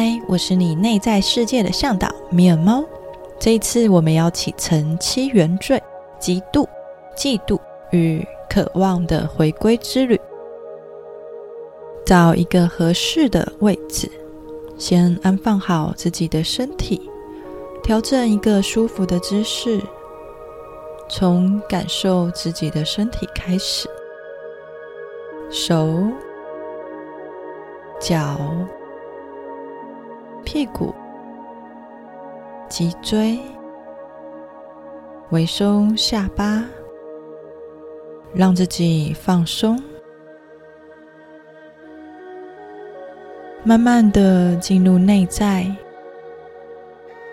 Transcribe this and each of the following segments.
嗨，我是你内在世界的向导米尔猫。这一次，我们要启程七原罪：嫉妒、嫉妒与渴望的回归之旅。找一个合适的位置，先安放好自己的身体，调整一个舒服的姿势，从感受自己的身体开始，手、脚。屁股、脊椎，微收下巴，让自己放松，慢慢的进入内在，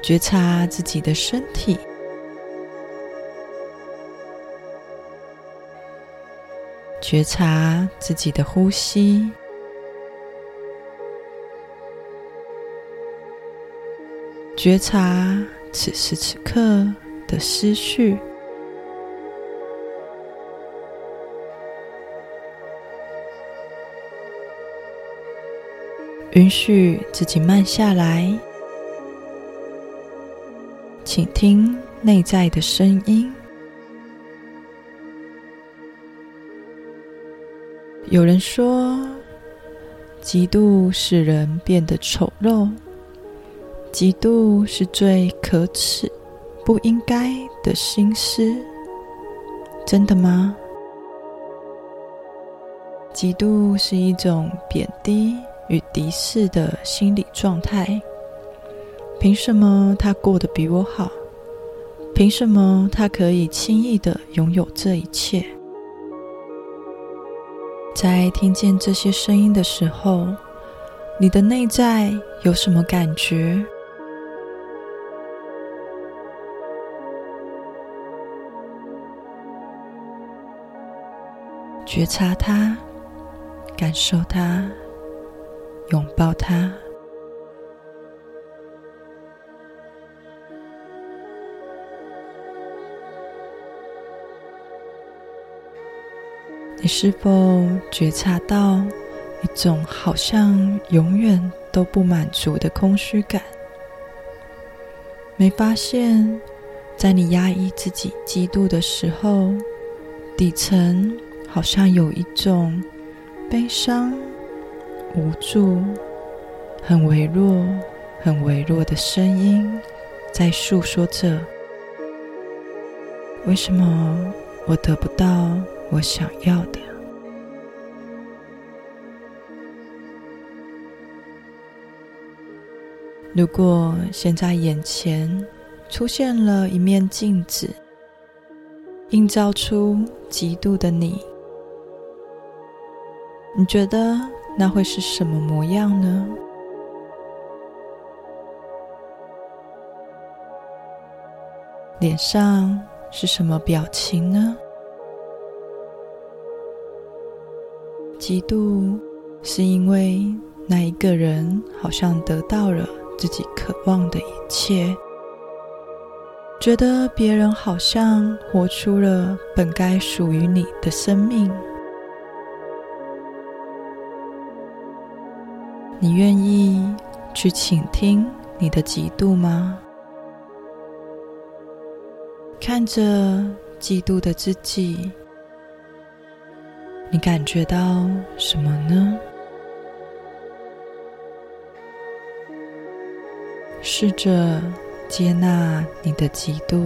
觉察自己的身体，觉察自己的呼吸。觉察此时此刻的思绪，允许自己慢下来，请听内在的声音。有人说，嫉妒使人变得丑陋。嫉妒是最可耻、不应该的心思，真的吗？嫉妒是一种贬低与敌视的心理状态。凭什么他过得比我好？凭什么他可以轻易的拥有这一切？在听见这些声音的时候，你的内在有什么感觉？觉察它，感受它，拥抱它。你是否觉察到一种好像永远都不满足的空虚感？没发现，在你压抑自己嫉妒的时候，底层。好像有一种悲伤、无助、很微弱、很微弱的声音在诉说着：为什么我得不到我想要的？如果现在眼前出现了一面镜子，映照出嫉妒的你。你觉得那会是什么模样呢？脸上是什么表情呢？嫉妒是因为那一个人好像得到了自己渴望的一切，觉得别人好像活出了本该属于你的生命。你愿意去倾听你的嫉妒吗？看着嫉妒的自己，你感觉到什么呢？试着接纳你的嫉妒，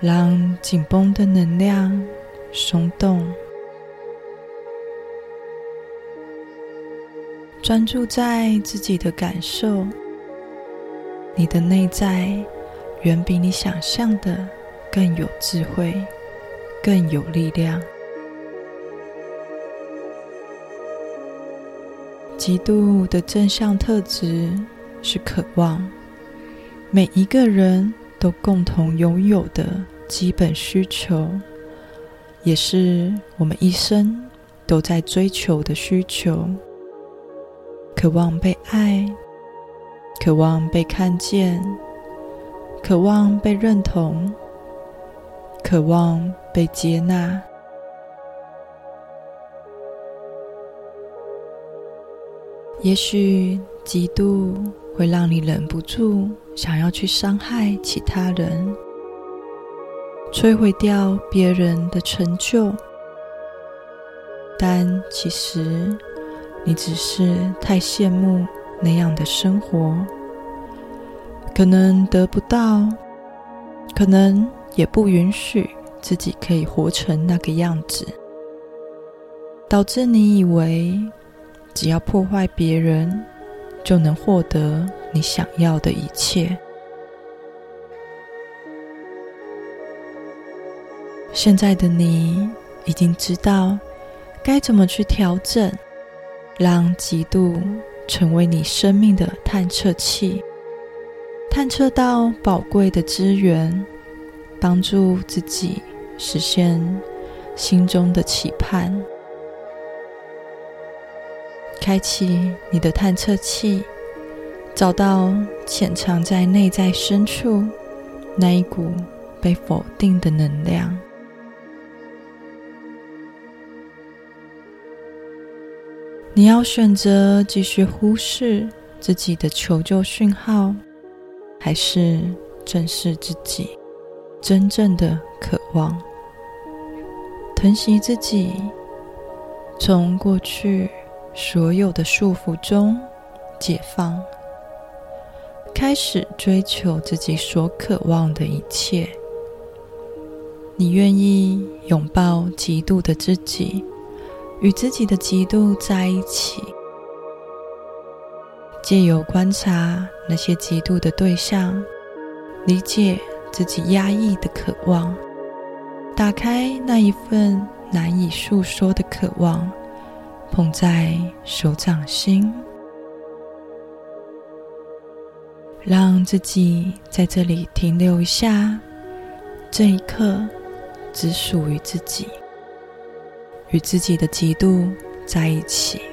让紧绷的能量松动。专注在自己的感受，你的内在远比你想象的更有智慧，更有力量。嫉妒的正向特质是渴望，每一个人都共同拥有的基本需求，也是我们一生都在追求的需求。渴望被爱，渴望被看见，渴望被认同，渴望被接纳。也许嫉妒会让你忍不住想要去伤害其他人，摧毁掉别人的成就，但其实你只是太羡慕那样的生活，可能得不到，可能也不允许自己可以活成那个样子，导致你以为只要破坏别人，就能获得你想要的一切。现在的你已经知道该怎么去调整，让嫉妒成为你生命的探测器，探测到宝贵的资源，帮助自己实现心中的期盼，开启你的探测器，找到潜藏在内在深处那一股被否定的能量。你要选择继续忽视自己的求救讯号，还是正视自己真正的渴望，疼惜自己，从过去所有的束缚中解放，开始追求自己所渴望的一切。你愿意拥抱嫉妒的自己？与自己的嫉妒在一起，借由观察那些嫉妒的对象，理解自己压抑的渴望，打开那一份难以诉说的渴望，捧在手掌心，让自己在这里停留一下，这一刻只属于自己。与自己的嫉妒在一起。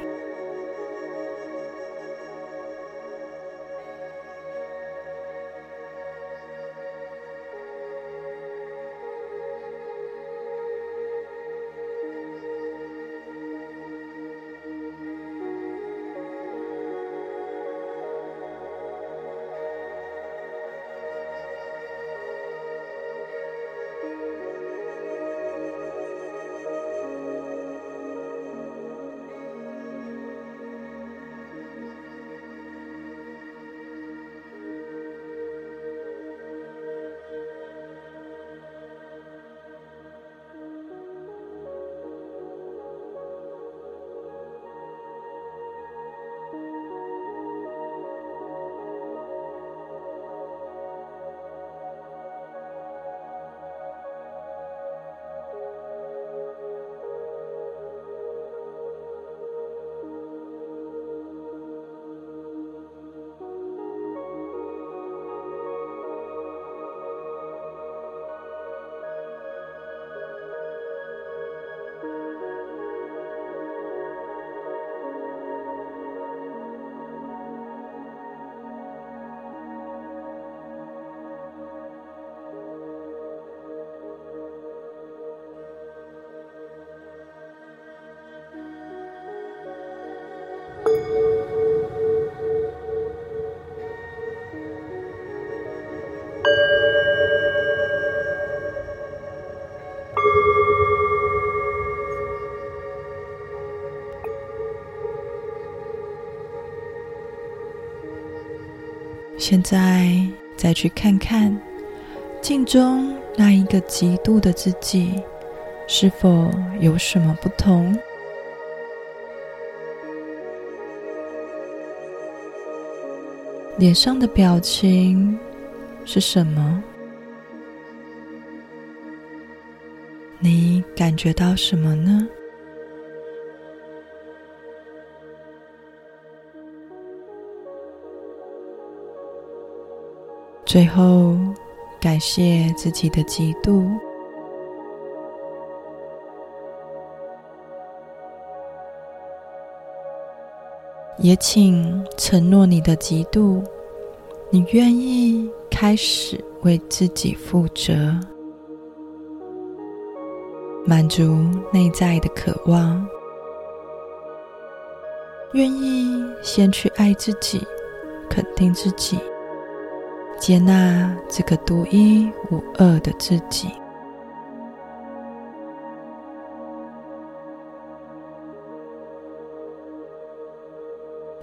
现在再去看看镜中那一个嫉妒的自己，是否有什么不同？脸上的表情是什么？你感觉到什么呢？最后，感谢自己的嫉妒，也请承诺你的嫉妒，你愿意开始为自己负责，满足内在的渴望，愿意先去爱自己，肯定自己，接纳这个独一无二的自己。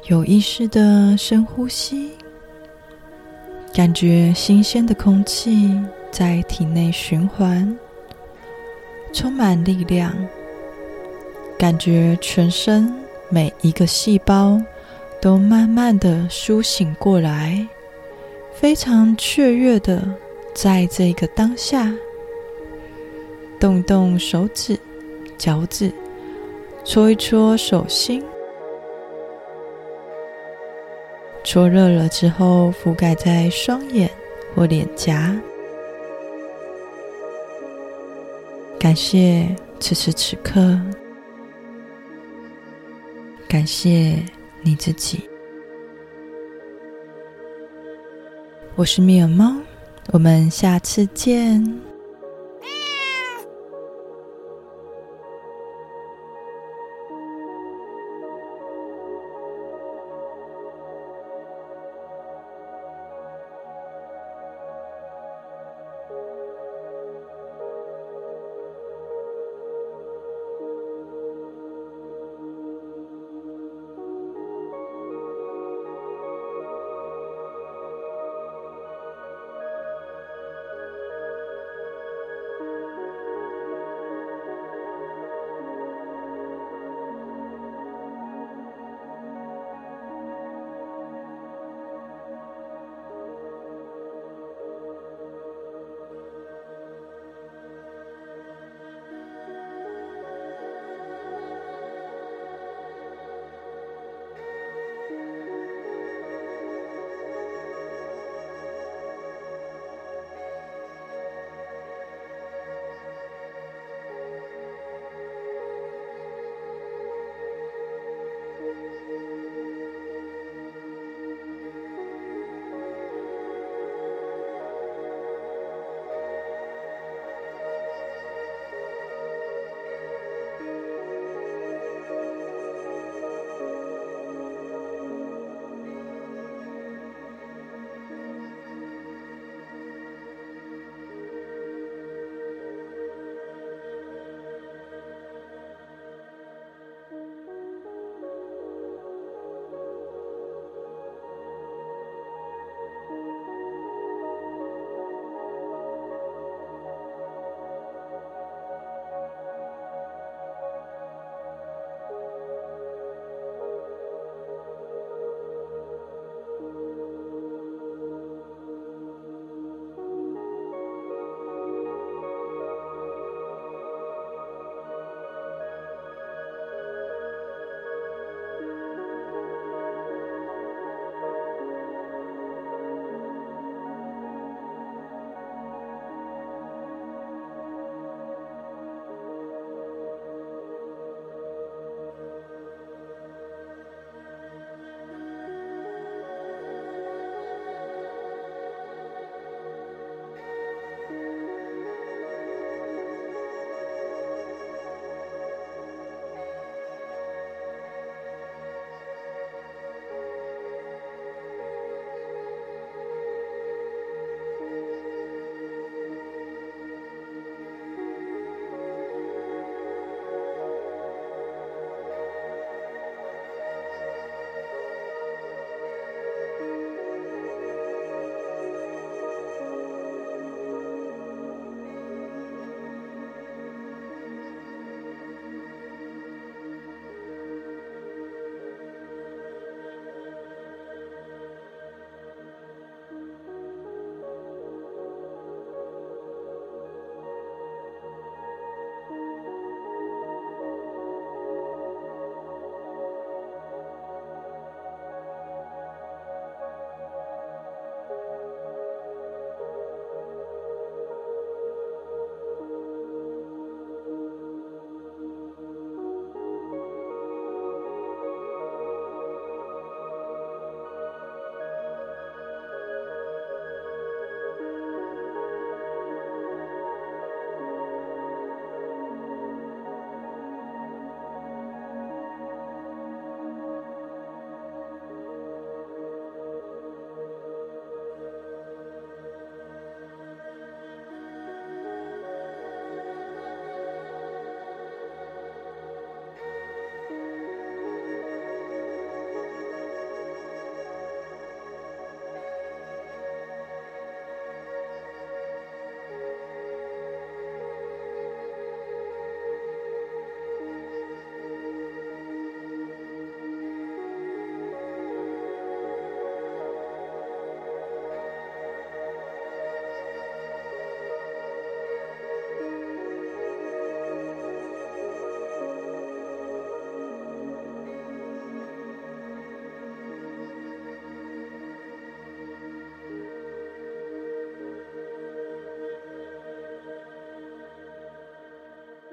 有意识的深呼吸，感觉新鲜的空气在体内循环，充满力量。感觉全身每一个细胞都慢慢的苏醒过来，非常雀跃的在这个当下，动动手指、脚趾，搓一搓手心。搓热了之后，覆盖在双眼或脸颊。感谢此时此刻，感谢你自己。我是米尔猫，我们下次见。